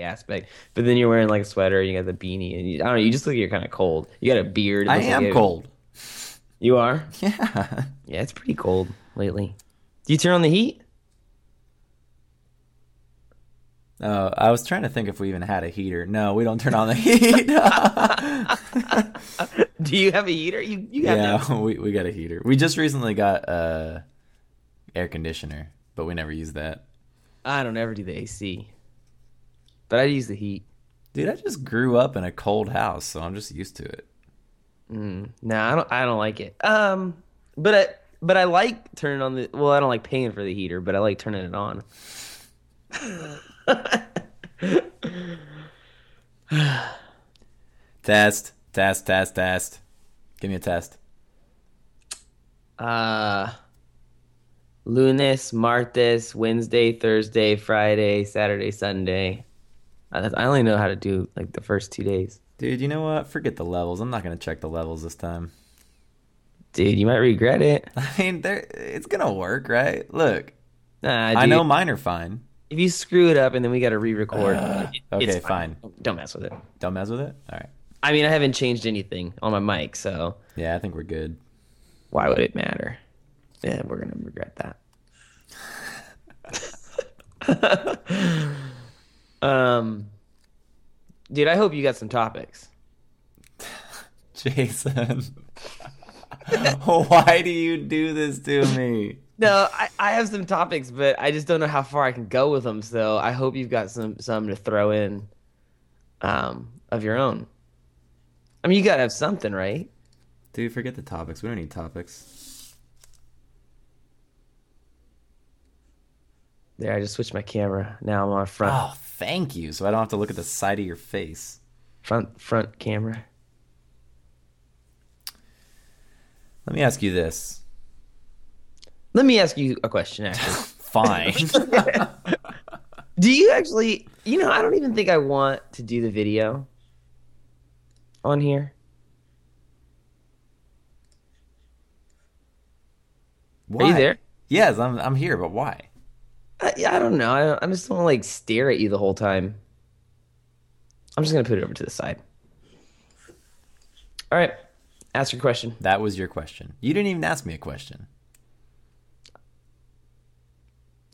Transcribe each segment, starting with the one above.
aspect. But then you're wearing like a sweater, and you got the beanie, and you, I don't know. You just look like you're kind of cold. You got a beard. I like am you- cold. You are. Yeah. Yeah, it's pretty cold lately. Do you turn on the heat? Uh, I was trying to think if we even had a heater. No, we don't turn on the heat. Do you have a heater? You you yeah, we, we got a heater. We just recently got uh air conditioner, but we never use that. I don't ever do the AC, but I'd use the heat. Dude, I just grew up in a cold house, so I'm just used to it. No, I don't. I don't like it. Um, but I but I like turning on the. Well, I don't like paying for the heater, but I like turning it on. Test, test, test, test. Give me a test. Uh, lunes, martes, Wednesday, Thursday, Friday, Saturday, Sunday. I, only know how to do like the first two days. Dude, you know what? Forget the levels. I'm not gonna check the levels this time. Dude, you might regret it. I mean, there it's gonna work, right? Look, Nah, I know mine are fine. if you screw it up and then we got to re-record. Uh, it- okay, it's fine. Don't, don't mess with it. Don't mess with it. All right. I mean, I haven't changed anything on my mic, so Yeah, I think we're good. why would it matter? Yeah, we're gonna regret that. um, dude, I hope you got some topics. Jason, why do you do this to me? No, I, I have some topics, but I just don't know how far I can go with them. So I hope you've got some some to throw in, um, of your own. I mean, you gotta have something, right? Dude, forget the topics. We don't need topics. There, I just switched my camera. Now I'm on front Oh, thank you. So I don't have to look at the side of your face. front front camera. Let me ask you this. Let me ask you a question. Actually, Fine. do you actually? You know, I don't even think I want to do the video on here. why? Are you there? Yes, I'm. I'm here, but why? I, I don't know. I, don't, I just don't want to like stare at you the whole time. I'm just gonna put it over to the side. All right, ask your question. That was your question. You didn't even ask me a question.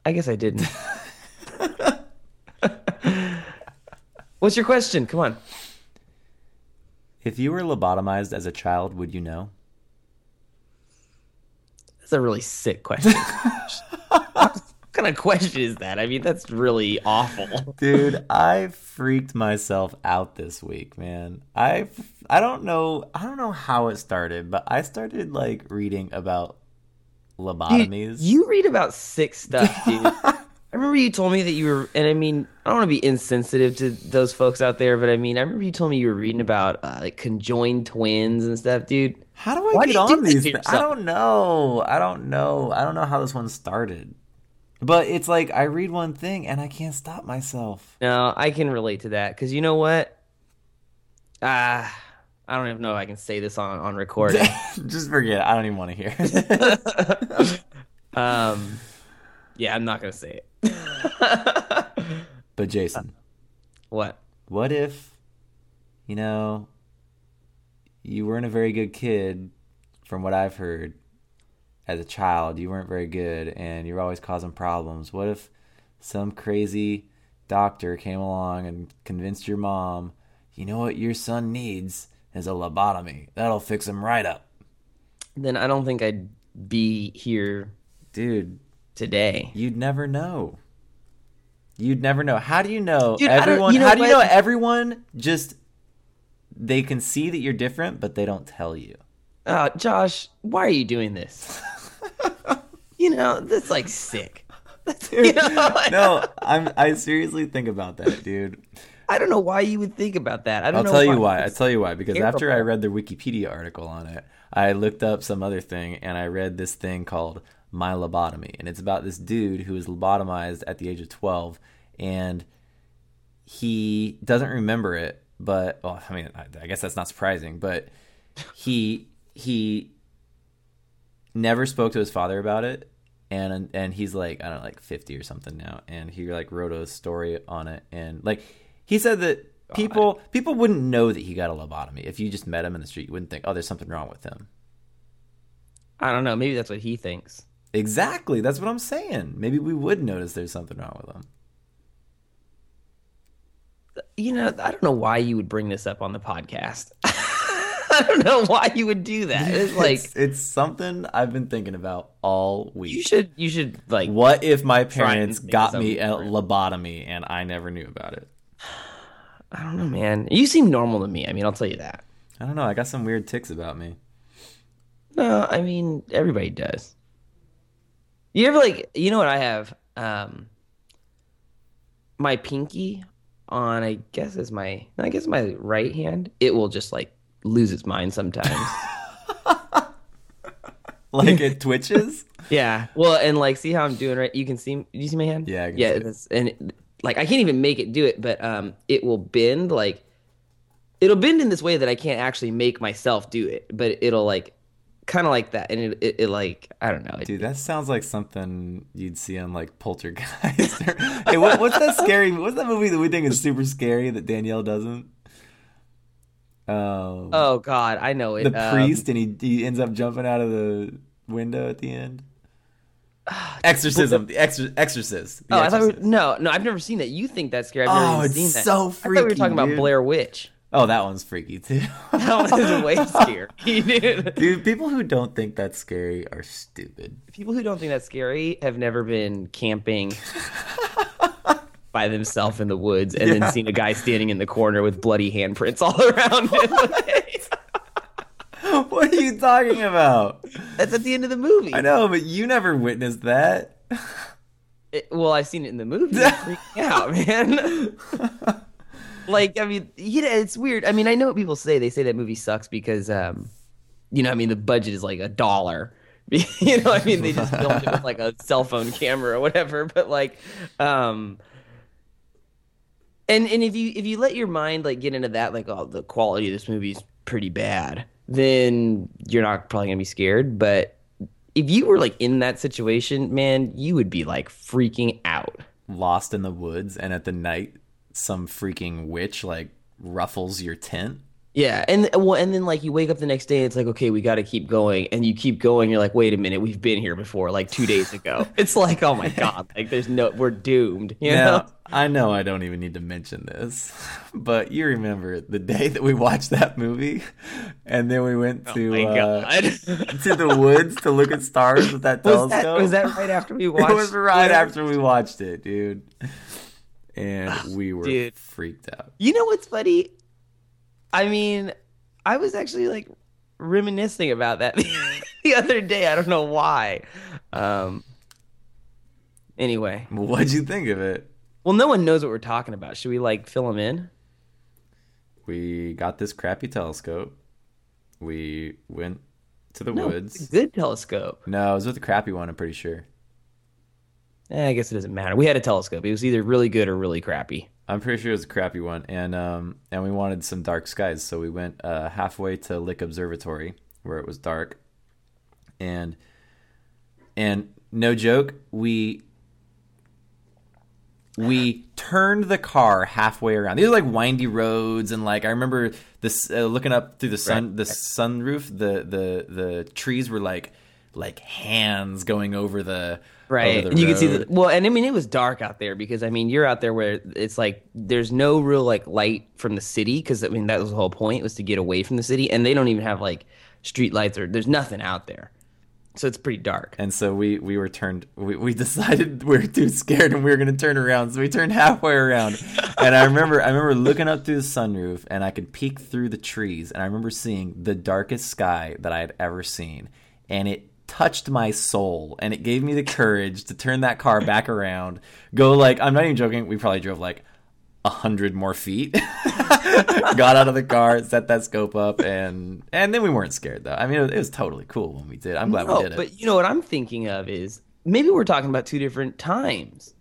I guess I didn't. What's your question? Come on. If you were lobotomized as a child, would you know? That's a really sick question. what kind of question is that? I mean, that's really awful. Dude, I freaked myself out this week, man. I I don't know I don't know how it started, but I started like reading about Dude, lobotomies. you read about sick stuff, dude. I remember you told me that you were, and I mean, I don't want to be insensitive to those folks out there, but I mean, I remember you told me you were reading about uh, like conjoined twins and stuff, dude. how do I Why get do on these? I don't know. I don't know. I don't know how this one started. But it's like I read one thing and I can't stop myself. No, I can relate to that because you know what? Ah, I don't even know if I can say this on on recording. Just forget it. I don't even want to hear. it. um, yeah, I'm not gonna say it. but Jason, what? what if you know you weren't a very good kid from what i've heard as a child you weren't very good and you're always causing problems. What if some crazy doctor came along and convinced your mom you know what your son needs is a lobotomy. That'll fix him right up. Then I don't think I'd be here dude. today. you'd never know. You'd never know. How do you know Dude, everyone you know how do you know everyone just they can see that you're different but they don't tell you? Oh, Josh, why are you doing this? you know, that's like sick. That's, you know, no, I'm. I seriously think about that, dude. I don't know why you would think about that. I don't know. I'll tell you why. I'll tell you why. Because terrible. after I read the Wikipedia article on it, I looked up some other thing and I read this thing called My Lobotomy, and it's about this dude who was lobotomized at the age of 12, and he doesn't remember it. But well, I mean, I, I guess that's not surprising. But he he never spoke to his father about it and and he's like I don't know like 50 or something now and he like wrote a story on it and like He said that oh, people people wouldn't know that he got a lobotomy if you just met him in the street. You wouldn't think, oh, there's something wrong with him. I don't know. Maybe that's what he thinks. Exactly. That's what I'm saying. Maybe we would notice there's something wrong with him. You know, I don't know why you would bring this up on the podcast. I don't know why you would do that. It's like it's, it's something I've been thinking about all week. you should you should like What if my parents got me a lobotomy and I never knew about it? I don't know, man. You seem normal to me. I mean, I'll tell you that. I don't know. I got some weird ticks about me. No, I mean everybody does. You ever like you know what I have? Um my pinky on I guess is my I guess my right hand, it will just like lose its mind sometimes. Like it twitches? yeah. Well, and like see how I'm doing right? You can see do you see my hand? Yeah, I can yeah, see it. and it, like I can't even make it do it, but um it will bend like it'll bend in this way that I can't actually make myself do it, but it'll like kind of like that and it, it, it like I don't know. It, Dude, that sounds like something you'd see on like Poltergeist. hey, what, what's that scary? What's that movie that we think is super scary that Danielle doesn't? Um, Oh God, I know it. the Um, priest, and he he ends up jumping out of the window at the end. Exorcism, the exor- Exorcist. The oh, I thought we were, no, no, I've never seen that. You think that's scary? I've never Oh, it's seen that. so I thought we were freaky, talking about. Blair Witch. Oh, that one's freaky too. That one is way scary, dude. Dude, people who don't think that's scary are stupid. People who don't think that's scary have never been camping by themselves in the woods and Yeah. then seen a guy standing in the corner with bloody handprints all around him. What are you talking about? that's at the end of the movie. I know, but you never witnessed that. It- well, I've seen it in the movie. Out, man. like, I mean, you know, it's weird. I mean, I know what people say. They say that movie sucks because, um, you know, I mean, the budget is like a dollar. you know, I mean, they just filmed it with like a cell phone camera or whatever. But like, um, and and if you if you let your mind like get into that, like, oh, the quality of this movie is pretty bad, then you're not probably gonna be scared. But if you were like in that situation, man, you would be like freaking out. Lost in the woods, and at the night, some freaking witch like ruffles your tent. Yeah, and well, and then like you wake up the next day, it's like okay, we got to keep going, and you keep going. You're like, wait a minute, we've been here before, like two days ago. it's like, oh my god, like there's no, we're doomed. You know? I know I don't even need to mention this, but you remember the day that we watched that movie, and then we went to Oh uh, to the woods to look at stars with that was telescope. that was that right after we watched? It was right after we watched it, dude. And we were Dude. freaked out. You know what's funny? I mean, I was actually like reminiscing about that the other day. I don't know why. Um. Anyway, What'd you think of it? well, no one knows what we're talking about. Should we like fill them in? We got this crappy telescope. We went to the No, woods. good telescope. No, it was with the crappy one, I'm pretty sure. Eh, I guess it doesn't matter. We had a telescope. It was either really good or really crappy. I'm pretty sure it was a crappy one, and um, and we wanted some dark skies, so we went uh, halfway to Lick Observatory, where it was dark, and and no joke, we we turned the car halfway around. These are like windy roads, and like I remember this uh, looking up through the sun, the sunroof, the the the trees were like like hands going over the Right. over the you can see the well, and I mean it was dark out there because I mean you're out there where it's like there's no real like light from the city because I mean that was the whole point was to get away from the city and they don't even have like street lights or there's nothing out there. So it's pretty dark. And so we we were turned. We, we decided we were too scared and we were going to turn around. So we turned halfway around. and I remember I remember looking up through the sunroof and I could peek through the trees and I remember seeing the darkest sky that I had ever seen. And it touched my soul and it gave me the courage to turn that car back around. Go like I'm not even joking. We probably drove like a hundred more feet. Got out of the car, set that scope up, and and then we weren't scared though. I mean, it was, totally cool when we did. I'm glad we did it. but you know what I'm thinking of is maybe we're talking about two different times.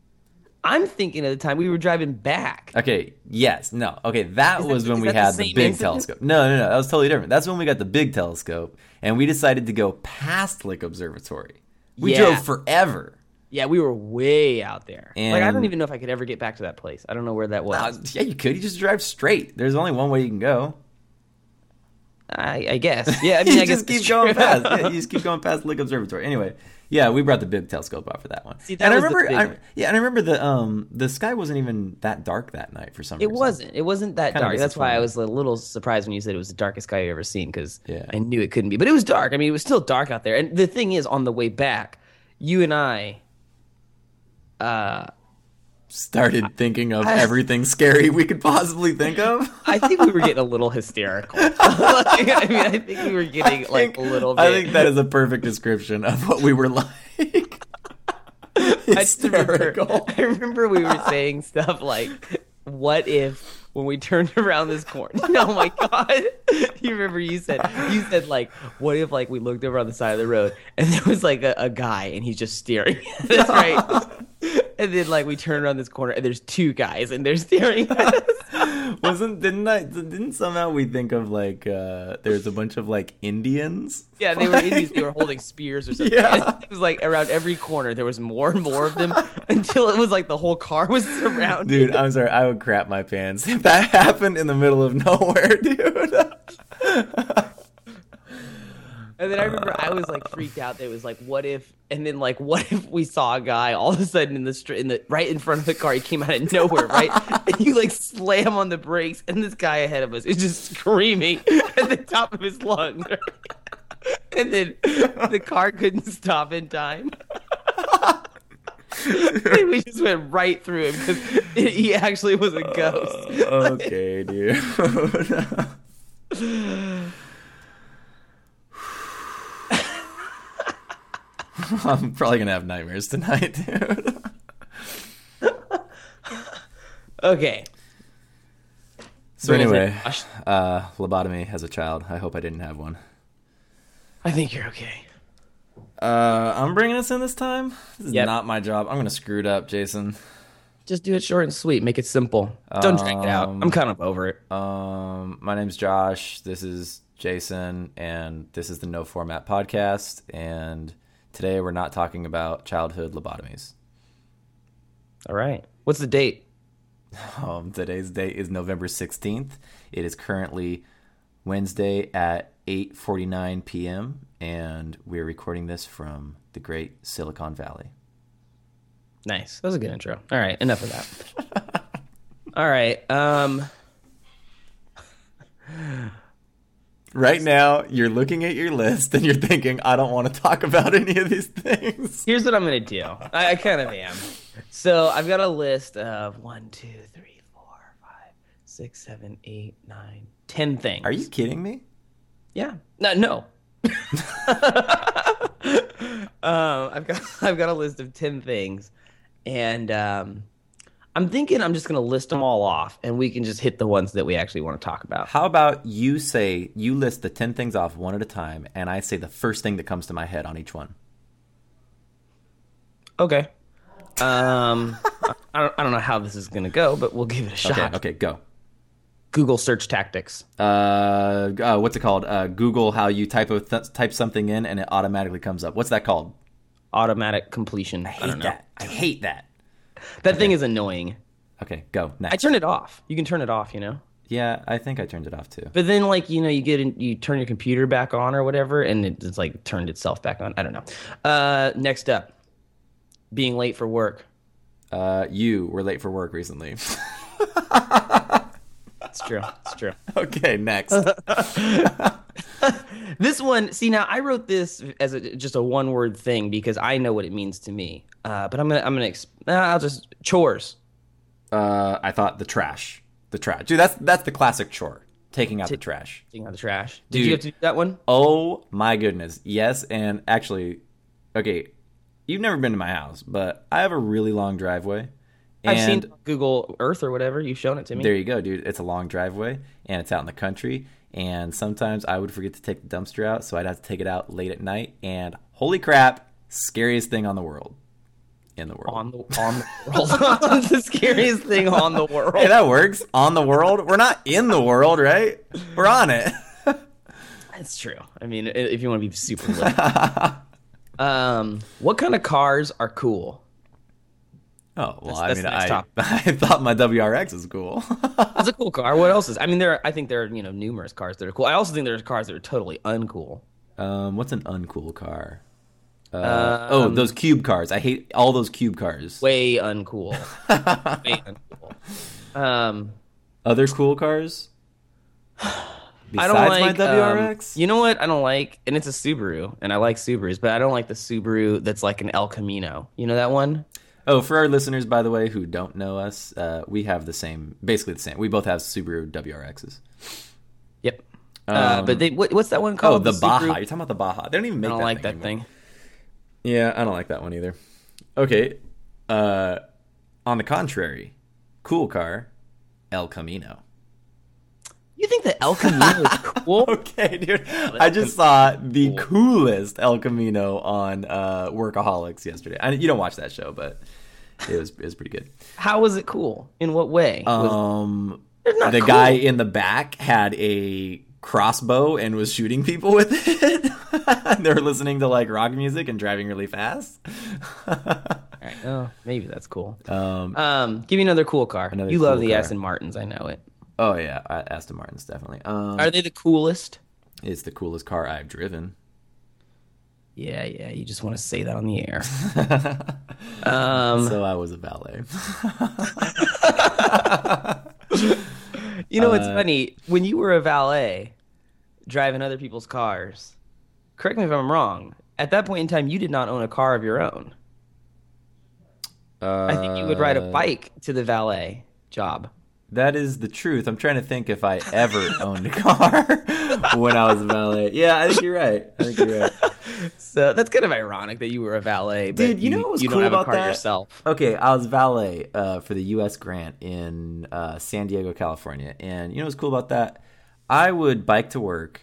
I'm thinking at the time we were driving back. Okay, yes, no. Okay, that that- was when we that the had the, big incident? telescope. No, no, no. That was totally different. That's when we got the big telescope and we decided to go past Lick Observatory. We Yeah. drove forever. Yeah, we were way out there. like I don't even know if I could ever get back to that place. I don't know where that was. Uh, yeah, you could. You just drive straight. There's only one way you can go. I, I guess. Yeah, I mean, I guess keep going past. Yeah, you just keep going past Lick Observatory. Anyway, yeah, we brought the big telescope out for that one. See, that and I remember, I, yeah, and I remember the um the sky wasn't even that dark that night for some It reason. It wasn't. It wasn't that Kinda dark. That's why I was a little surprised when you said it was the darkest sky you ever seen because Yeah. I knew it couldn't be. But it was dark. I mean, it was still dark out there. And the thing is, on the way back, you and I, uh, Started thinking of everything scary we could possibly think of. I think we were getting a little hysterical. Like, I mean, I think we were getting I like a little bit. I think that is a perfect description of what we were like. I remember, Hysterical. I remember we were saying stuff like, "What if when we turned around this corner?" Oh my god! You remember you said you said like, "What if like we looked over on the side of the road and there was like a, a guy and he's just staring at us, right?" And then like we turn around this corner and there's two guys and they're staring at us. Wasn't didn't I didn't somehow we think of like uh there's a bunch of like Indians? Yeah, they were Indians. They were holding spears or something. Yeah. It was like around every corner there was more and more of them until it was like the whole car was surrounded. Dude, I'm sorry, I would crap my pants if that happened in the middle of nowhere, dude. And then I remember I was like freaked out. That it was like, what if? And then like, what if we saw a guy all of a sudden in the street, in the right in front of the car? He came out of nowhere, right? and you like slam on the brakes, and this guy ahead of us is just screaming at the top of his lungs. right? and then the car couldn't stop in time. we just went right through him because he actually was a ghost. Oh, okay, dude. I'm probably gonna have nightmares tonight, dude. Okay. So anyway, uh, lobotomy as a child. I hope I didn't have one. I think you're okay. Uh, I'm bringing us in this time. This is Yep. not my job. I'm gonna screw it up, Jason. Just do it short and sweet. Make it simple. Don't drag it out. Um, I'm kind of over it. Um, my name's Josh. This is Jason, and this is the No Format Podcast. And today we're not talking about childhood lobotomies. All right. What's the date? Um, today's date is November 16th. It is currently Wednesday at 8:49 p.m. and we're recording this from the great Silicon Valley. Nice. That was a good intro. All right. Enough of that. All right. Um. Right now, you're looking at your list and you're thinking, I don't want to talk about any of these things. Here's what I'm gonna do. I, I kind of am. So I've got a list of one, two, three, four, five, six, seven, eight, nine, ten things. Are you kidding me? Yeah. No. No. um, I've got I've got a list of ten things, and um, I'm thinking I'm just gonna list them all off, and we can just hit the ones that we actually want to talk about. How about you say you list the 10 things off one at a time and I say the first thing that comes to my head on each one. Okay. Um, I don't I don't know how this is gonna go, but we'll give it a shot. Okay, okay, go. Google search tactics. Uh, uh what's it called? Uh, Google how you type a th- type something in and it automatically comes up. What's that called? Automatic completion. I, hate know. that. I hate that. That thing is annoying. Okay, go next. I turn it off. You can turn it off, you know. yeah, I think I turned it off too. But then, like you know, you get in, you turn your computer back on or whatever, and it, it's like turned itself back on. I don't know. Uh, next up, being late for work. Uh, you were late for work recently. It's true. It's true. okay, next. This one, see now, I wrote this as a, just a one word thing because I know what it means to me. Uh, but I'm gonna, I'm gonna, exp- I'll just chores. uh, I thought the trash. The trash. Dude, that's that's the classic chore. Taking out the trash. Taking out the trash. Did Dude. you have to do that one? Oh my goodness. Yes, and actually, okay, you've never been to my house, but I have a really long driveway. And I've seen Google Earth or whatever. You've shown it to me. there you go, dude. It's a long driveway and it's out in the country. And sometimes I would forget to take the dumpster out, so I'd have to take it out late at night. And holy crap, scariest thing on the world. In the world. on the on the world. the scariest thing on the world. hey, that works. On the world. We're not in the world, right? We're on it. That's true. I mean, if you want to be super. Um, what kind of cars are cool? Oh well, That's- I that's mean, I. I thought my WRX is cool. It's a cool car. What else is? I mean, there. Are, I think there are you know numerous cars that are cool. I also think there's cars that are totally uncool. um, what's an uncool car? Uh, oh, those cube cars. I hate all those cube cars. Way uncool. Way uncool. Um, Other cool cars? I don't like my um, WRX? you know what I don't like, and it's a Subaru, and I like Subarus, but I don't like the Subaru that's like an El Camino. You know that one? Oh, for our listeners, by the way, who don't know us, uh, we have the same, basically the same. We both have Subaru WRXs. Yep. uh, but they what, what's that one called? Oh, the, Baja. Subaru? You're talking about the Baja. They don't even make. I don't that like thing that anymore. thing. Yeah, I don't like that one either. Okay. Uh, on the contrary, cool car, El Camino. You think the El Camino is cool? Okay, dude. I just saw the coolest El Camino on uh, Workaholics yesterday. I, you don't watch that show, but it was it was pretty good. How was it cool? In what way? Um, the cool. guy in the back had a crossbow and was shooting people with it. they were listening to like rock music and driving really fast. Oh, maybe that's cool. um, Um, give me another cool car. Another you love the car. Aston Martins, I know it. oh yeah, Aston Martin's definitely. Um, Are they the coolest? it's the coolest car I've driven. Yeah, yeah. You just want to say that on the air. um, so I was a valet. you know, what's uh, funny when you were a valet driving other people's cars. Correct me if I'm wrong. At that point in time, you did not own a car of your own. I think you would ride a Uh, bike to the valet job. That is the truth. I'm trying to think if I ever owned a car when I was a valet. Yeah, I think you're right. I think you're right. So that's kind of ironic that you were a valet, but Dude, you know what was you cool don't have about a car that? yourself. Okay, I was valet uh, for the U.S. Grant in uh, San Diego, California, and you know what's cool about that? I would bike to work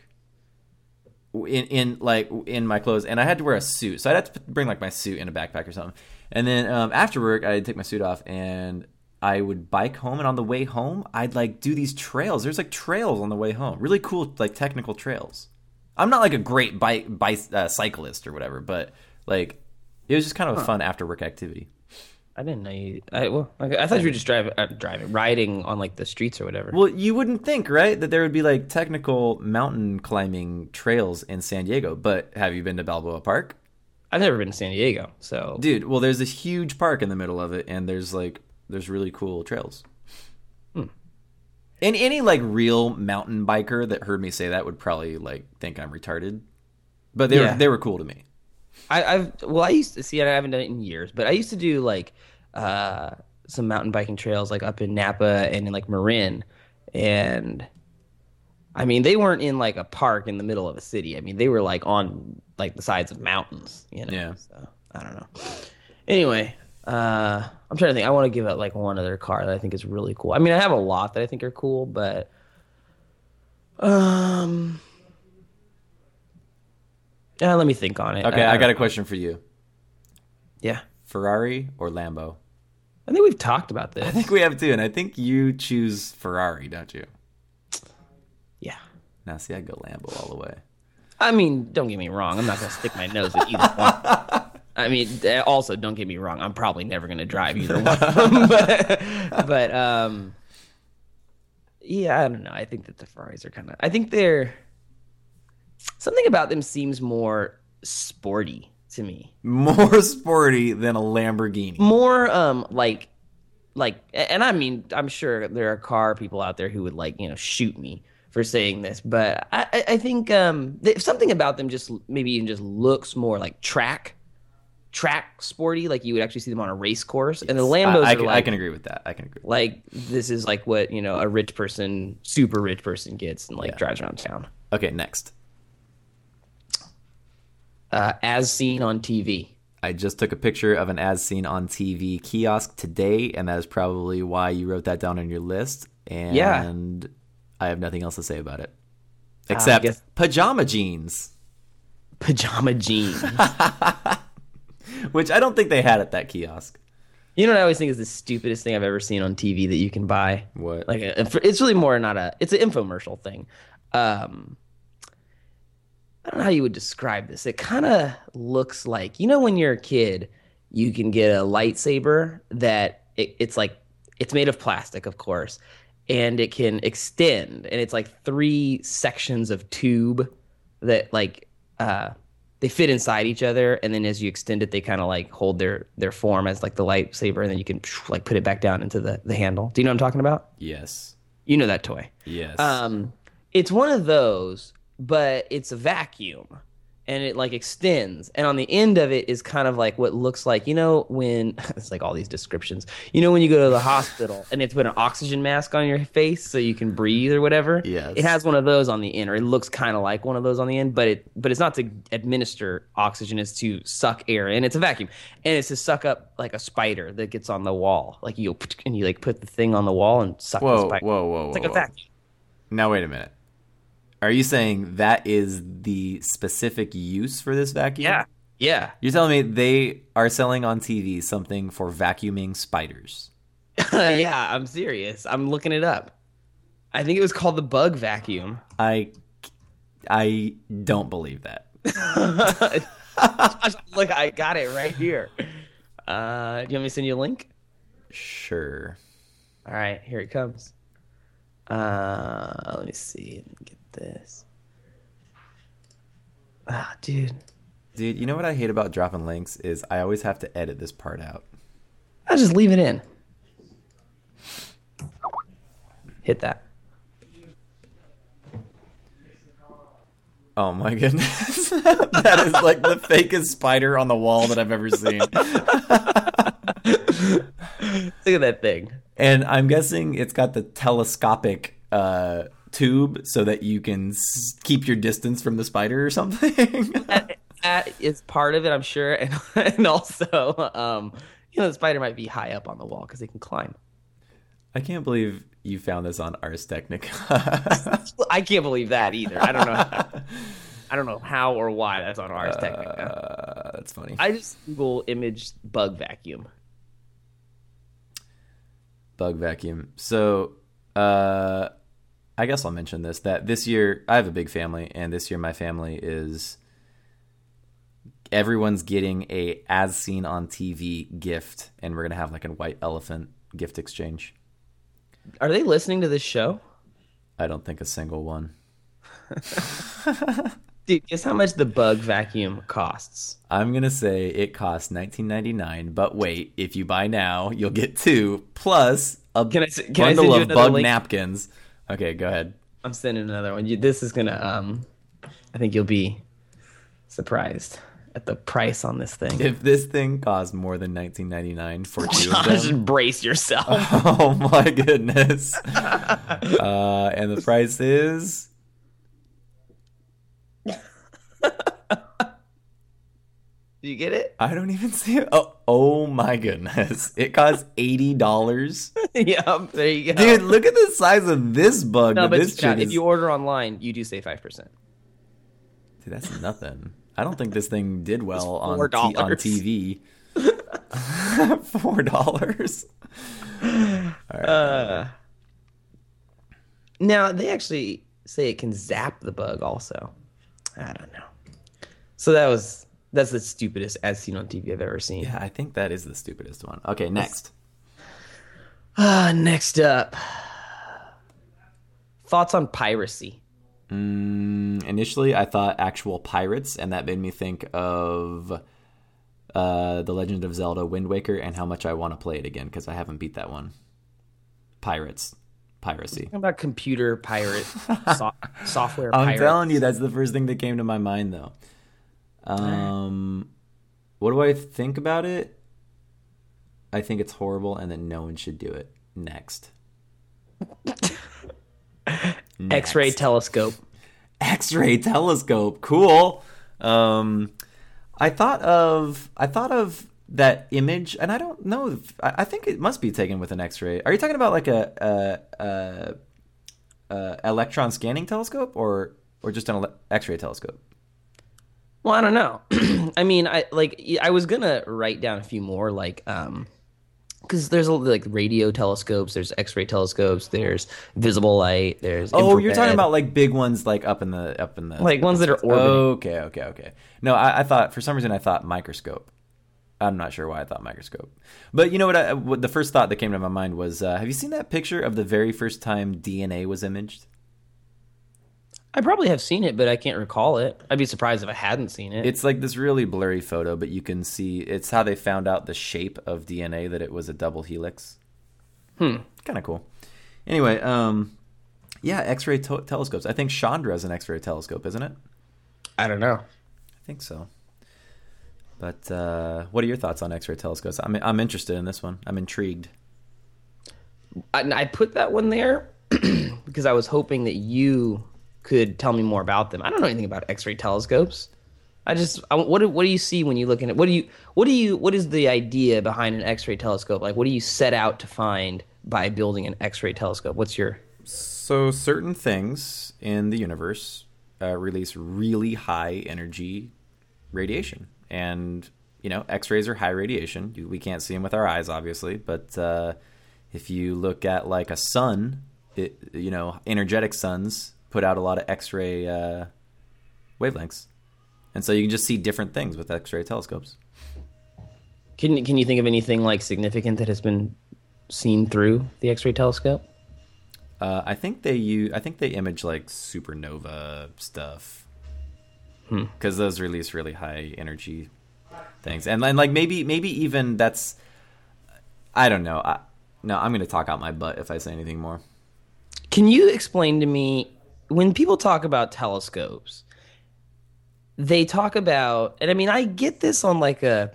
in in like in my clothes, and I had to wear a suit, so I'd have to bring like my suit in a backpack or something. And then um, after work, I'd take my suit off, and I would bike home. And on the way home, I'd like do these trails. There's like trails on the way home, really cool, like technical trails. I'm not like a great bike, bike uh, cyclist or whatever, but like it was just kind of a fun after work activity. I didn't know you. I, well, I, I thought you were just driving, uh, driving, riding on like the streets or whatever. Well, you wouldn't think, right, that there would be like technical mountain climbing trails in San Diego. But have you been to Balboa Park? I've never been to San Diego, so Dude, well, there's this huge park in the middle of it, and there's like there's really cool trails. Hmm. And any like real mountain biker that heard me say that would probably like think I'm retarded. But they Yeah. were they were cool to me. I, I've well, I used to see it. I haven't done it in years, but I used to do like uh, some mountain biking trails, like up in Napa and in like Marin, and I mean they weren't in like a park in the middle of a city. I mean they were like on like the sides of mountains. You know. Yeah. So I don't know. Anyway, uh, I'm trying to think. I want to give out like one other car that I think is really cool. I mean I have a lot that I think are cool, but um. Yeah, let me think on it. Okay, I, got a question for you: Yeah, Ferrari or Lambo? I think we've talked about this. I think we have too, and I think you choose Ferrari, don't you? Yeah. Now, see, I go Lambo all the way. I mean, don't get me wrong. I'm not going to stick my nose at either one. I mean, uh, also, don't get me wrong. I'm probably never going to drive either one. of them, but, but, um, yeah, I don't know. I think that the Ferraris are kind of. I think they're something about them seems more sporty to me. More sporty than a Lamborghini. More um like like and I mean I'm sure there are car people out there who would like, you know, shoot me for saying this, but I I- think um th- something about them just maybe even just looks more like track track sporty like you would actually see them on a race course and the Lambos I, I are can, like I can agree with that. I can agree. like this is like what, you know, a rich person, super rich person gets and like Yeah. drives around town. Okay, next. Uh as seen on TV. I just took a picture of an as seen on TV kiosk today, and that is probably why you wrote that down on your list. And Yeah. I have nothing else to say about it. I Except guess- pajama jeans, Pajama jeans. which I don't think they had at that kiosk. You know what I always think is the stupidest thing I've ever seen on TV that you can buy. What? Like a, it's really more not a it's an infomercial thing. Um, I don't know how you would describe this. It kind of looks like you know when you're a kid, you can get a lightsaber that it, it's like it's made of plastic, of course, and it can extend, and it's like three sections of tube that like uh, they fit inside each other, and then as you extend it, they kind of like hold their their form as like the lightsaber, and then you can like put it back down into the the handle. Do you know what I'm talking about? Yes. You know that toy. Yes. Um, it's one of those, but it's a vacuum, and it like extends, and on the end of it is kind of like what looks like you know when it's like all these descriptions. You know when you go to the hospital and it's put an oxygen mask on your face so you can breathe or whatever. Yes. It has one of those on the end, or it looks kind of like one of those on the end, but it but it's not to administer oxygen; it's to suck air, and it's a vacuum, and it's to suck up like a spider that gets on the wall. Like you and you like put the thing on the wall and suck the whoa, spider. whoa, whoa, It's like whoa, a whoa. vacuum. Now wait a minute. Are you saying that is the specific use for this vacuum? Yeah, yeah. You're telling me they are selling on TV something for vacuuming spiders. yeah, I'm serious. I'm looking it up. I think it was called the bug vacuum. I I don't believe that. Look, I got it right here. Uh, do you want me to send you a link? Sure. All right, here it comes. Uh, let me see. Get this. Ah, dude. Dude, you know what I hate about dropping links is I always have to edit this part out. I'll just leave it in. Hit that. Oh my goodness. that is like the fakest spider on the wall that I've ever seen. Look at that thing. And I'm guessing it's got the telescopic uh, tube so that you can s- keep your distance from the spider or something. that, that is part of it, I'm sure, and and also, um, you know, the spider might be high up on the wall because they can climb. I can't believe you found this on Ars Technica. I can't believe that either. I don't know. I don't know how or why that's on Ars Technica. uh, that's funny. I just Google image bug vacuum. Bug vacuum. So, uh, I guess I'll mention this that this year I have a big family, and this year my family is everyone's getting a as seen on TV gift, and we're gonna have like a white elephant gift exchange. Are they listening to this show? I don't think a single one. Dude, guess how much the bug vacuum costs? I'm gonna say it costs 19.99, but wait, if you buy now, you'll get two plus a Can I can I bundle you of bug link? napkins. Okay, go ahead. I'm sending another one. You, this is gonna um, I think you'll be surprised at the price on this thing. If this thing costs more than 19.99 for two of them, Just brace yourself. oh my goodness! uh, and the price is Do you get it? I don't even see it. Oh, oh my goodness! It costs eighty dollars. yeah, there you go. Dude, look at the size of this bug. no, but this yeah, chick if you order online, you do save five percent. Dude, that's nothing. I don't think this thing did well on t- on. TV. Four dollars. Uh, now they actually say it can zap the bug. Also, I don't know. So that was that's the stupidest as seen on TV I've ever seen. Yeah, I think that is the stupidest one. Okay, next. Ah, next up, thoughts on piracy. Mm, initially, I thought actual pirates, and that made me think of uh, the Legend of Zelda: Wind Waker, and how much I want to play it again because I haven't beat that one. Pirates, piracy. About computer pirate so- software. I'm pirate. telling you, that's the first thing that came to my mind, though. Um, what do I think about it? I think it's horrible, and that no one should do it. Next. X-ray telescope. X-ray telescope. Cool. Um, I thought of I thought of that image, and I don't know. If, I, I think it must be taken with an X-ray. Are you talking about like a, a, a, a electron scanning telescope, or or just an ele- X-ray telescope? Well, I don't know. I mean, I like I was gonna write down a few more like um because there's a, like radio telescopes, there's X-ray telescopes, there's visible light, there's Oh, you're talking about like big ones, like up in the up in the Like ones that are orbiting. Okay, okay, okay. No, I, I thought for some reason I thought microscope. I'm not sure why I thought microscope, but you know what? I, what the first thought that came to my mind was: uh, Have you seen that picture of the very first time DNA was imaged? I probably have seen it, but I can't recall it. I'd be surprised if I hadn't seen it. It's like this really blurry photo, but you can see it's how they found out the shape of DNA that it was a double helix. Hmm. Kind of cool. Anyway, um, yeah, X-ray to- telescopes. I think Chandra is an X-ray telescope, isn't it? I don't know. I think so. But uh, what are your thoughts on X-ray telescopes? I'm I'm interested in this one. I'm intrigued. I, I put that one there because I was hoping that you could tell me more about them. I don't know anything about X-ray telescopes. I just I, what do, what do you see when you look at it? What do you what do you what is the idea behind an X-ray telescope? Like what do you set out to find by building an X-ray telescope? What's your So certain things in the universe uh, release really high energy radiation, and you know X-rays are high radiation. We can't see them with our eyes, obviously, but uh, if you look at like a sun, it, you know, energetic suns put out a lot of X-ray uh, wavelengths, and so you can just see different things with X-ray telescopes. can can you think of anything like significant that has been seen through the X-ray telescope? Uh, I think they use. I think they image like supernova stuff because those release really high energy things, and then like maybe maybe even that's. I don't know. I, no, I'm gonna talk out my butt if I say anything more. Can you explain to me when people talk about telescopes, they talk about and I mean I get this on like a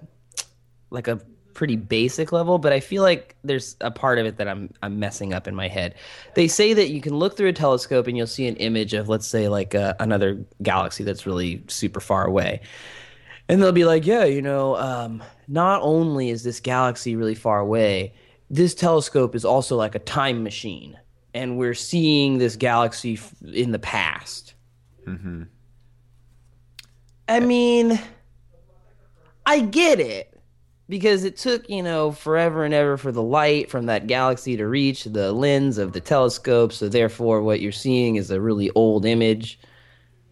like a pretty basic level, but I feel like there's a part of it that I'm I'm messing up in my head. They say that you can look through a telescope and you'll see an image of let's say like uh, another galaxy that's really super far away. And they'll be like, yeah, you know, um, not only is this galaxy really far away, this telescope is also like a time machine. And we're seeing this galaxy f- in the past. Mm-hmm. I mean, I get it. Because it took, you know, forever and ever for the light from that galaxy to reach the lens of the telescope. So, therefore, what you're seeing is a really old image.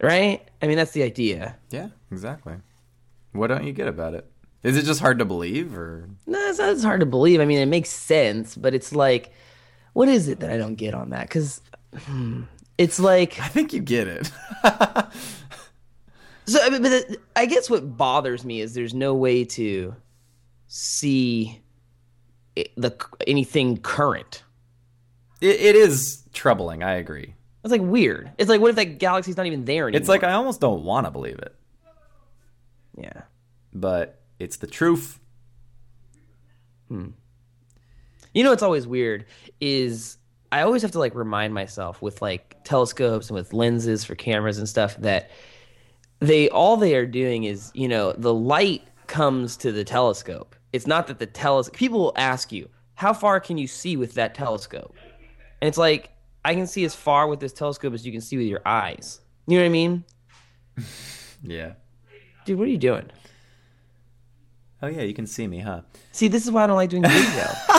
Right? I mean, that's the idea. Yeah, exactly. What don't you get about it? Is it just hard to believe, or No, it's, it's hard to believe. I mean, it makes sense, but it's like, what is it that I don't get on that? Because hmm, it's like, I think you get it. so I mean, but it, I guess what bothers me is there's no way to see it, the anything current. it, it is troubling. I agree. It's like weird. It's like, what if that galaxy's not even there anymore? It's like I almost don't want to believe it, yeah. but it's the truth. Hmm. You know what's always weird is I always have to like remind myself with like telescopes and with lenses for cameras and stuff that they all they are doing is, you know, the light comes to the telescope. It's not that the telescope people will ask you, how far can you see with that telescope? And it's like I can see as far with this telescope as you can see with your eyes. You know what I mean? Yeah. Dude, what are you doing? Oh yeah, you can see me, huh? See, this is why I don't like doing video.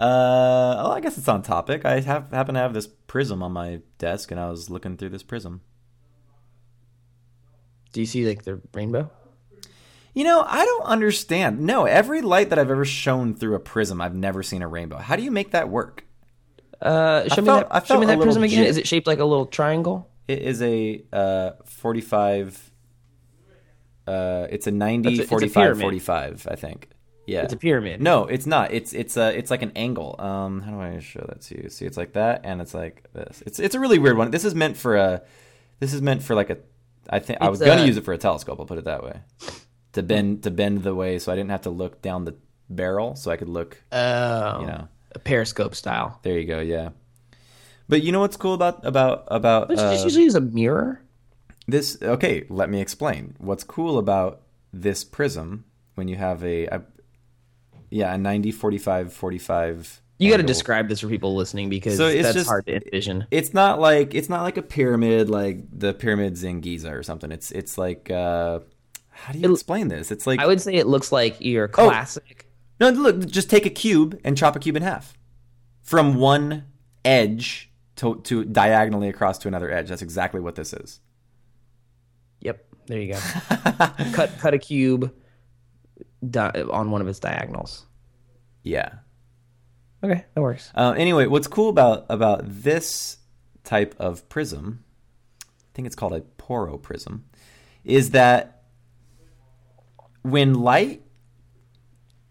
Uh, well, I guess it's on topic. I have happen to have this prism on my desk, and I was looking through this prism. Do you see like the rainbow? You know, I don't understand. No, every light that I've ever shown through a prism, I've never seen a rainbow. How do you make that work? Uh, show me felt- that. I show me that prism again. Is it shaped like a little triangle? It is a uh, 45. Uh, it's a 90, a- it's a 45, I think. Yeah. It's a pyramid. No, it's not. It's it's uh it's like an angle. Um, how do I show that to you? See, it's like that, and it's like this. It's it's a really weird one. This is meant for a. This is meant for like a. I think I was gonna uh, use it for a telescope. I'll put it that way. To bend to bend the way, so I didn't have to look down the barrel, so I could look. Oh, You know. a periscope style. There you go. Yeah. But you know what's cool about about about Don't you uh, just usually use a mirror? this? Okay, let me explain. What's cool about this prism when you have a, a yeah a 90 45 45 You got to describe this for people listening because So it's that's just- hard to envision. it's not like it's not like a pyramid like the pyramids in Giza or something. It's it's like uh how do you It- explain this? It's like I would say it looks like your Oh. classic No, look, just take a cube and chop a cube in half from one edge to, to diagonally across to another edge. That's exactly what this is. Yep, there you go. cut cut a cube di- on one of its diagonals. Yeah. Okay, that works. Uh, anyway, what's cool about about this type of prism, I think it's called a Porro prism, is that when light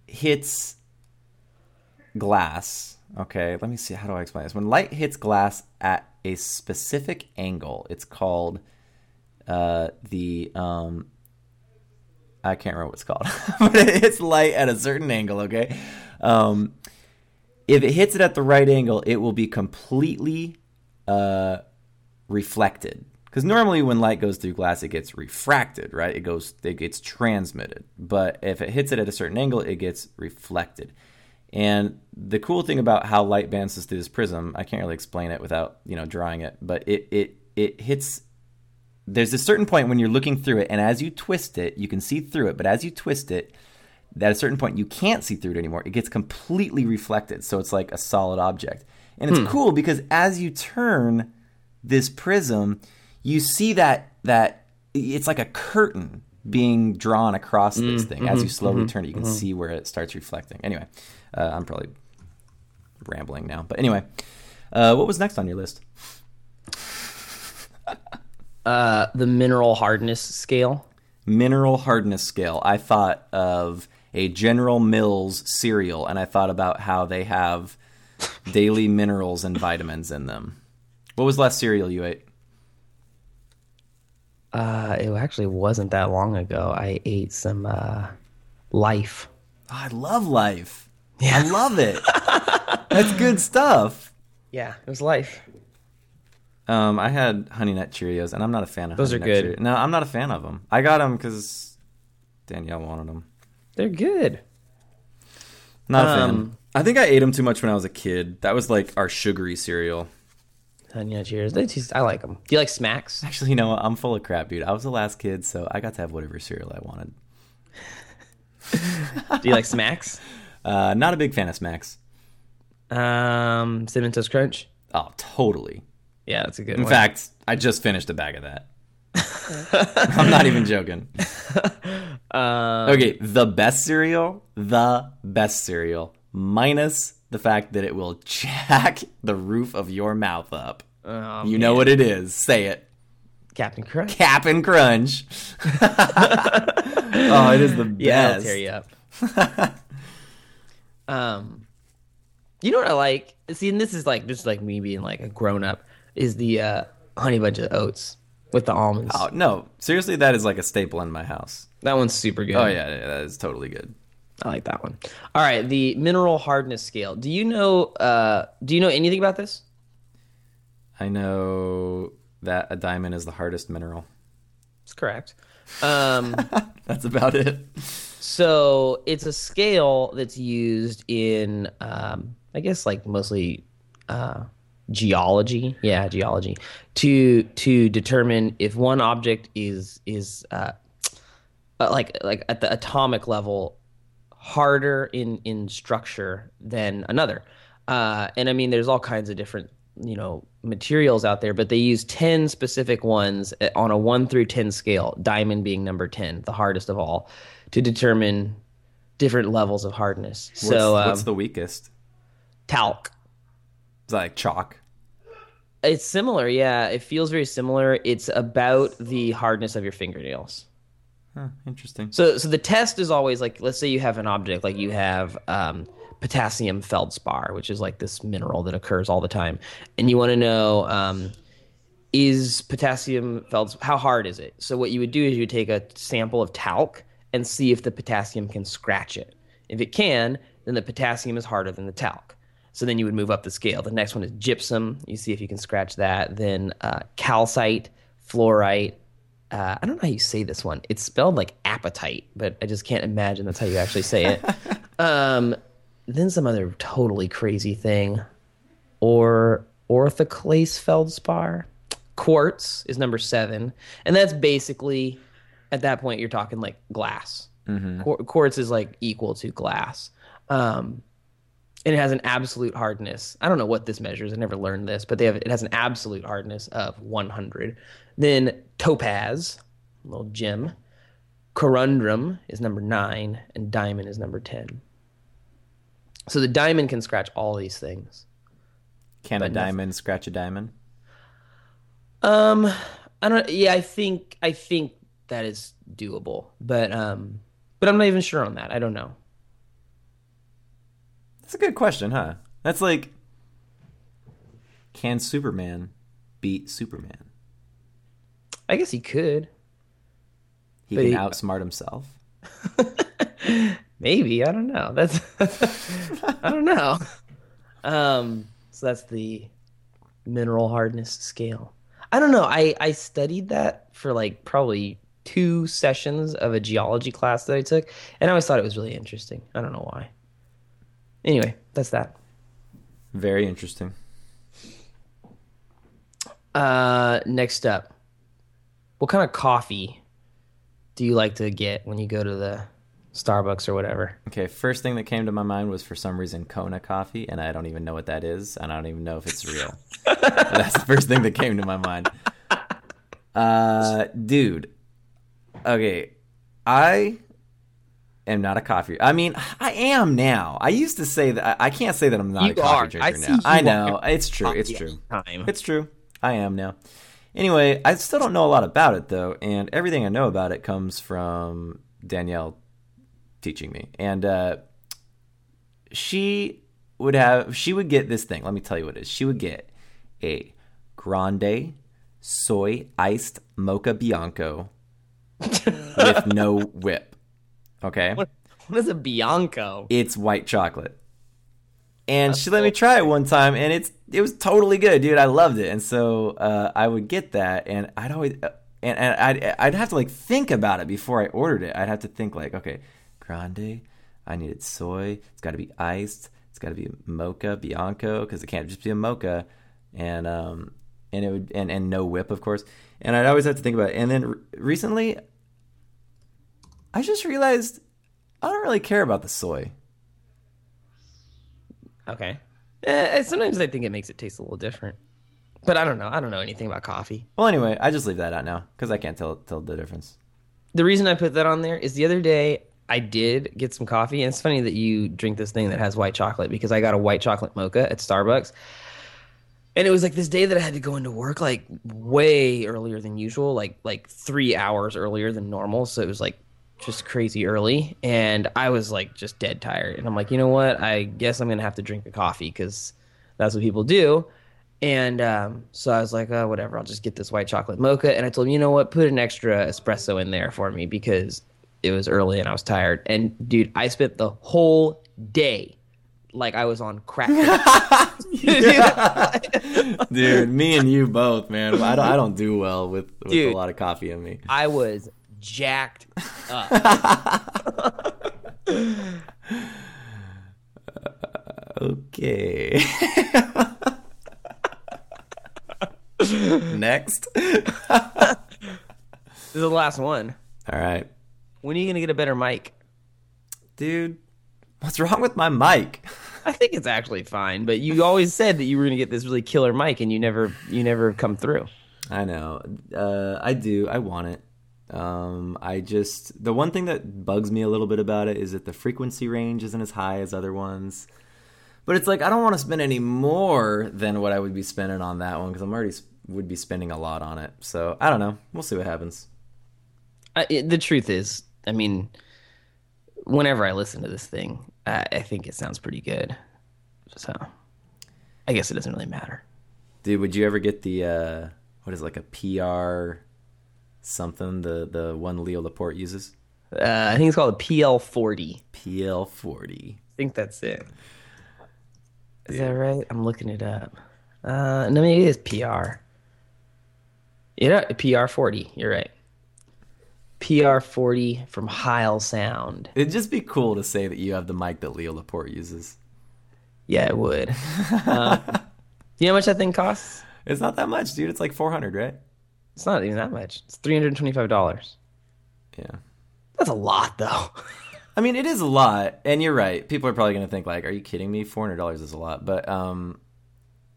hits glass, okay, let me see how do I explain this. When light hits glass at a specific angle, it's called uh, the um, I can't remember what it's called, but it's light at a certain angle. Okay, um, if it hits it at the right angle, it will be completely uh, reflected. Because normally when light goes through glass, it gets refracted, right? It goes, it gets transmitted. But if it hits it at a certain angle, it gets reflected. And the cool thing about how light bounces through this prism, I can't really explain it without you know drawing it, but it it it hits. There's a certain point when you're looking through it, and as you twist it, you can see through it. But as you twist it, at a certain point you can't see through it anymore. It gets completely reflected, so it's like a solid object. And it's hmm. cool because as you turn this prism, you see that that it's like a curtain being drawn across hmm. this thing. As you mm-hmm. slowly mm-hmm. turn it, you can mm-hmm. see where it starts reflecting. Anyway, uh, I'm probably rambling now, but anyway, uh, what was next on your list? Uh, the mineral hardness scale. Mineral hardness scale. I thought of a General Mills cereal, and I thought about how they have daily minerals and vitamins in them. What was the last cereal you ate? Uh, it actually wasn't that long ago. I ate some uh, life. Oh, I love life. Yeah. I love it. That's good stuff. Yeah, it was life. Um, I had Honey Nut Cheerios, and I'm not a fan of Those Honey are Nut good. Cheerios. No, I'm not a fan of them. I got them because Danielle wanted them. They're good. Not a fan. Um, I think I ate them too much when I was a kid. That was like our sugary cereal. Honey Nut Cheerios. They just, I like them. Do you like Smacks? Actually, you know what? I'm full of crap, dude. I was the last kid, so I got to have whatever cereal I wanted. Do you like Smacks? Uh, not a big fan of Smacks. Um, Cinnamon Toast Crunch. Oh, totally. Yeah, that's a good In one. fact, I just finished a bag of that. I'm not even joking. Um, Okay, the best cereal, the best cereal, minus the fact that it will jack the roof of your mouth up. oh, you know what it is. Say it. Captain Crunch. Cap'n Crunch. oh, it is the best. Yeah, it'll tear you up. um, you know what I like? See, and this is like just like me being like a grown up. Is the uh, honey bunch of oats with the almonds? Oh, no, seriously, that is like a staple in my house. That one's super good. Oh yeah, yeah, that is totally good. I like that one. All right, the mineral hardness scale. Do you know? Uh, do you know anything about this? I know that a diamond is the hardest mineral. That's correct. Um, That's about it. so it's a scale that's used in, um, I guess, like mostly uh, geology. Yeah, geology to to determine if one object is is uh, uh, like like at the atomic level harder in in structure than another. Uh, and I mean, there's all kinds of different you know materials out there, but they use ten specific ones uh, on a one through ten scale. Diamond being number ten, the hardest of all, to determine different levels of hardness. What's, so um, what's the weakest? talc. That like chalk? It's similar, yeah. It feels very similar. It's about the hardness of your fingernails. Huh, interesting. So, so the test is always like, let's say you have an object, like you have um, potassium feldspar, which is like this mineral that occurs all the time, and you want to know um, is potassium feldspar how hard is it? So, what you would do is you would take a sample of talc and see if the potassium can scratch it. If it can, then the potassium is harder than the talc. So then you would move up the scale. The next one is gypsum. You see if you can scratch that. Then uh, calcite, fluorite, uh, I don't know how you say this one. It's spelled like appetite, but I just can't imagine that's how you actually say it. um, then some other totally crazy thing, or orthoclase feldspar. Quartz is number seven, and that's basically at that point you're talking like glass. Quar- quartz is like equal to glass. Um, and it has an absolute hardness. I don't know what this measures. I never learned this, but they have it has an absolute hardness of 100. Then topaz, little gem. Corundum is number nine, and diamond is number 10. So the diamond can scratch all these things. Can a But nothing- diamond scratch a diamond? Um, I don't. Yeah, I think I think that is doable, but um, but I'm not even sure on that. I don't know. That's a good question, huh? That's like, can Superman beat Superman? I guess he could. He But can he- outsmart himself. Maybe I don't know. That's I don't know. Um, so that's the mineral hardness scale. I don't know. I I studied that for like probably two sessions of a geology class that I took, and I always thought it was really interesting. I don't know why. Anyway, that's that. Very interesting. Uh, next up, what kind of coffee do you like to get when you go to the Starbucks or whatever? Okay, first thing that came to my mind was for some reason Kona coffee, and I don't even know what that is, and I don't even know if it's real. That's the first thing that came to my mind. Uh, dude. Okay, I am not a coffee. I mean, I am now. I used to say that. I can't say that I'm not You a coffee are. drinker I now. I know it's true. It's true. Time. It's true. I am now. Anyway, I still don't know a lot about it though, and everything I know about it comes from Danielle teaching me. And uh, she would have she would get this thing. Let me tell you what it is. She would get a grande soy iced mocha bianco with no whip. Okay? What is a Bianco? it's white chocolate. And she let me try it one time, and it's it was totally good, dude. I loved it, and so uh, I would get that, and I'd always uh, and, and I'd I'd have to like think about it before I ordered it. I'd have to think like, okay, grande, I needed soy. It's got to be iced. It's got to be mocha bianco because it can't just be a mocha, and um and it would and and no whip, of course. And I'd always have to think about it. And then re- recently, I just realized I don't really care about the soy. Okay. Eh, sometimes I think it makes it taste a little different, but I don't know. I don't know anything about coffee. Well, anyway, I just leave that out now because I can't tell tell the difference. The reason I put that on there is the other day I did get some coffee, and it's funny that you drink this thing that has white chocolate because I got a white chocolate mocha at Starbucks. And it was like this day that I had to go into work like way earlier than usual, like like three hours earlier than normal. So it was like just crazy early, and I was like just dead tired. And I'm like, you know what? I guess I'm gonna have to drink a coffee because that's what people do. And um, so I was like, oh, whatever. I'll just get this white chocolate mocha. And I told him, you know what? Put an extra espresso in there for me because it was early and I was tired. And dude, I spent the whole day like I was on crack. Dude, me and you both, man. I don't I don't do well with, with a lot of coffee in me. I was jacked up. Okay. Next. This is the last one. All right. When are you gonna get a better mic? Dude, what's wrong with my mic? I think it's actually fine, but you always said that you were gonna get this really killer mic, and you never, you never come through. I know. Uh, I do. I want it. Um, I just the one thing that bugs me a little bit about it is that the frequency range isn't as high as other ones. But it's like I don't want to spend any more than what I would be spending on that one because I'm already would be spending a lot on it. So I don't know. We'll see what happens. I, it, the truth is, I mean, whenever I listen to this thing, I, I think it sounds pretty good. So, I guess it doesn't really matter. Dude, would you ever get the uh, what is it, like a PR something the the one Leo Laporte uses? Uh, I think it's called a PL40. PL40. I think that's it. Is that right? I'm looking it up. Uh, no, maybe it's PR. Yeah, PR40. You're right. PR40 from Heil Sound. It'd just be cool to say that you have the mic that Leo Laporte uses. Yeah, it would. uh, you know how much that thing costs? It's not that much, dude. It's like 400, right? It's not even that much. It's $325. Yeah. That's a lot, though. I mean, it is a lot, and you're right. People are probably going to think like, "Are you kidding me? Four hundred dollars is a lot," but um,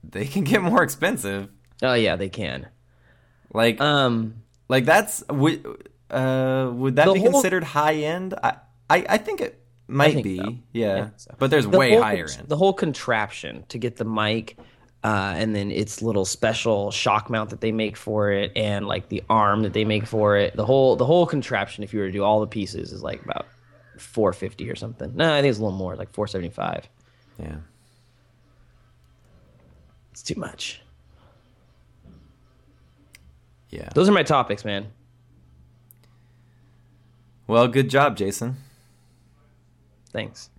they can get more expensive. Oh yeah, they can. Like, Um, like that's would uh would that be whole- considered high end? I, I I think it might think be. so. Yeah, so. but there's the way whole, higher end. The whole contraption to get the mic, uh, and then its little special shock mount that they make for it, and like the arm that they make for it. The whole the whole contraption, if you were to do all the pieces, is like about four fifty or something. No, I think it's a little more, like four seventy five. Yeah. It's too much. Yeah. Those are my topics, man. Well, good job, Jason. Thanks.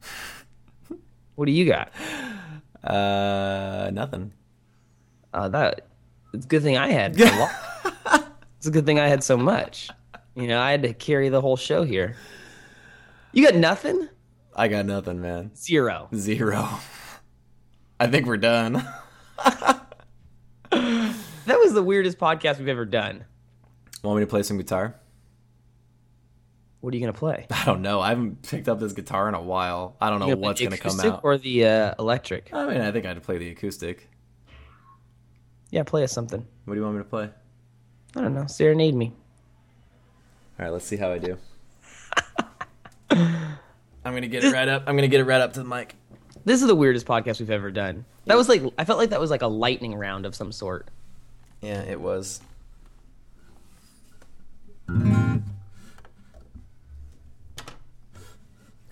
what do you got? Uh, nothing. Uh, that it's a good thing I had. a lot. it's a good thing I had so much. You know, I had to carry the whole show here. You got nothing? I got nothing, man. Zero. Zero. I think we're done. That was the weirdest podcast we've ever done. Want me to play some guitar? What are you gonna play? I don't know. I haven't picked up this guitar in a while. I don't know what's gonna come out. or the uh, electric? I mean, I think I'd play the acoustic. Yeah, play us something. What do you want me to play? I don't know. Serenade me. All right, let's see how I do. I'm gonna get it right up. I'm gonna get it right up to the mic. This is the weirdest podcast we've ever done. That was like I felt like that was like a lightning round of some sort. Yeah, it was.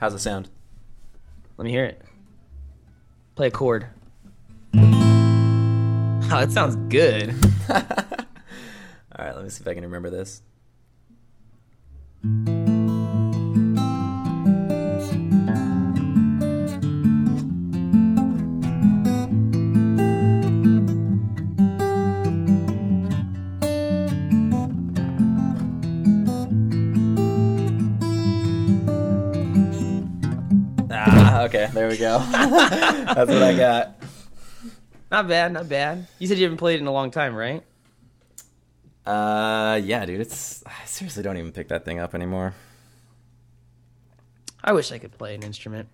How's it sound? Let me hear it. Play a chord. Oh, that sounds good. All right, let me see if I can remember this. There we go. That's what I got. Not bad, not bad. You said you haven't played it in a long time, right? Uh, yeah, dude, it's. I seriously don't even pick that thing up anymore. I wish I could play an instrument.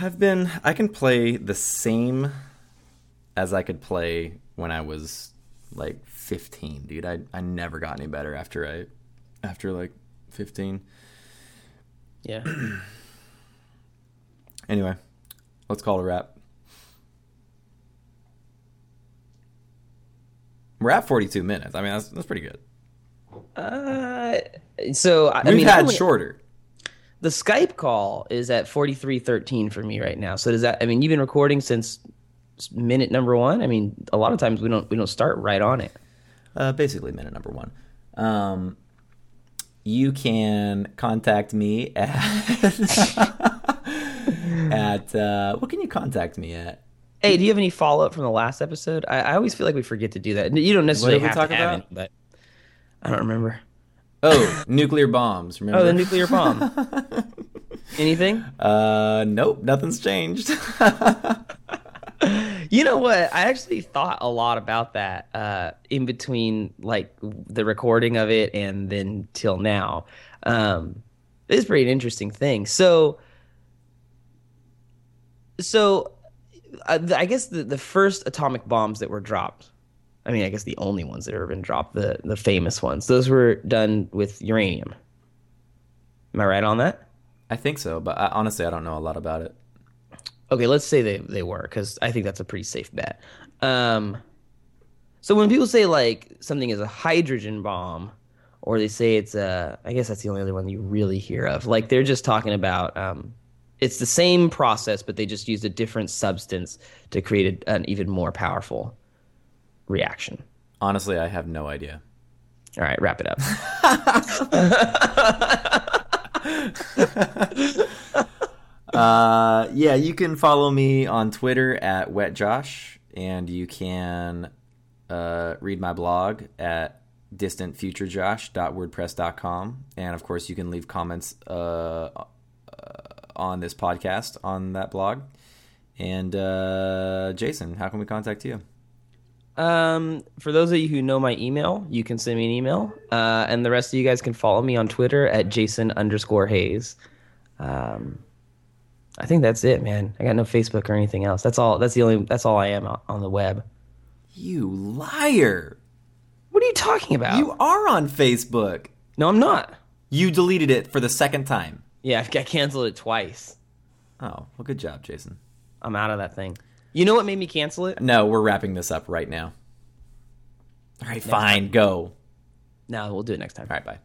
I've been. I can play the same as I could play when I was like 15, dude. I I never got any better after I after like 15. Yeah. Anyway, let's call it a wrap. We're at 42 minutes. I mean, that's that's pretty good. Uh, so I, I We've mean, I had only- shorter. the Skype call is at forty three thirteen for me right now. So does that? I mean, you've been recording since minute number one. I mean, a lot of times we don't we don't start right on it. uh, basically minute number one. Um, you can contact me at at uh, what can you contact me at? Hey, do you have any follow up from the last episode? I, I always feel like we forget to do that. You don't necessarily have talk to about? it, but I don't remember. Oh, nuclear bombs. Remember? Oh, the nuclear bomb. Anything? uh, nope, nothing's changed. You know what? I actually thought a lot about that uh, in between, like the recording of it and then till now. Um, it's pretty an interesting thing. So, so uh, I guess the, the first atomic bombs that were dropped. I mean, I guess the only ones that have been dropped, the the famous ones. Those were done with uranium. Am I right on that? I think so, but I, honestly, I don't know a lot about it. Okay, let's say they, they were, because I think that's a pretty safe bet. Um, so when people say like something is a hydrogen bomb, or they say it's a, I guess that's the only other one you really hear of. Like they're just talking about, um, it's the same process, but they just used a different substance to create a, an even more powerful reaction. Honestly, I have no idea. All right, wrap it up. Uh, yeah, you can follow me on Twitter at wetjosh, and you can uh, read my blog at distantfuturejosh.wordpress.com, and of course, you can leave comments uh, uh, on this podcast on that blog. And uh, Jason, how can we contact you? Um, for those of you who know my email, you can send me an email. Uh, and the rest of you guys can follow me on Twitter at Jason underscore Hayes. Um, I think that's it, man. I got no Facebook or anything else. That's all. That's the only. That's all I am on on the web. You liar! What are you talking about? You are on Facebook. no, I'm not. You deleted it for the second time. Yeah, I canceled it twice. Oh, well, good job, Jason. I'm out of that thing. You know what made me cancel it? No, we're wrapping this up right now. All right, fine, go. No, we'll do it next time. All right, bye.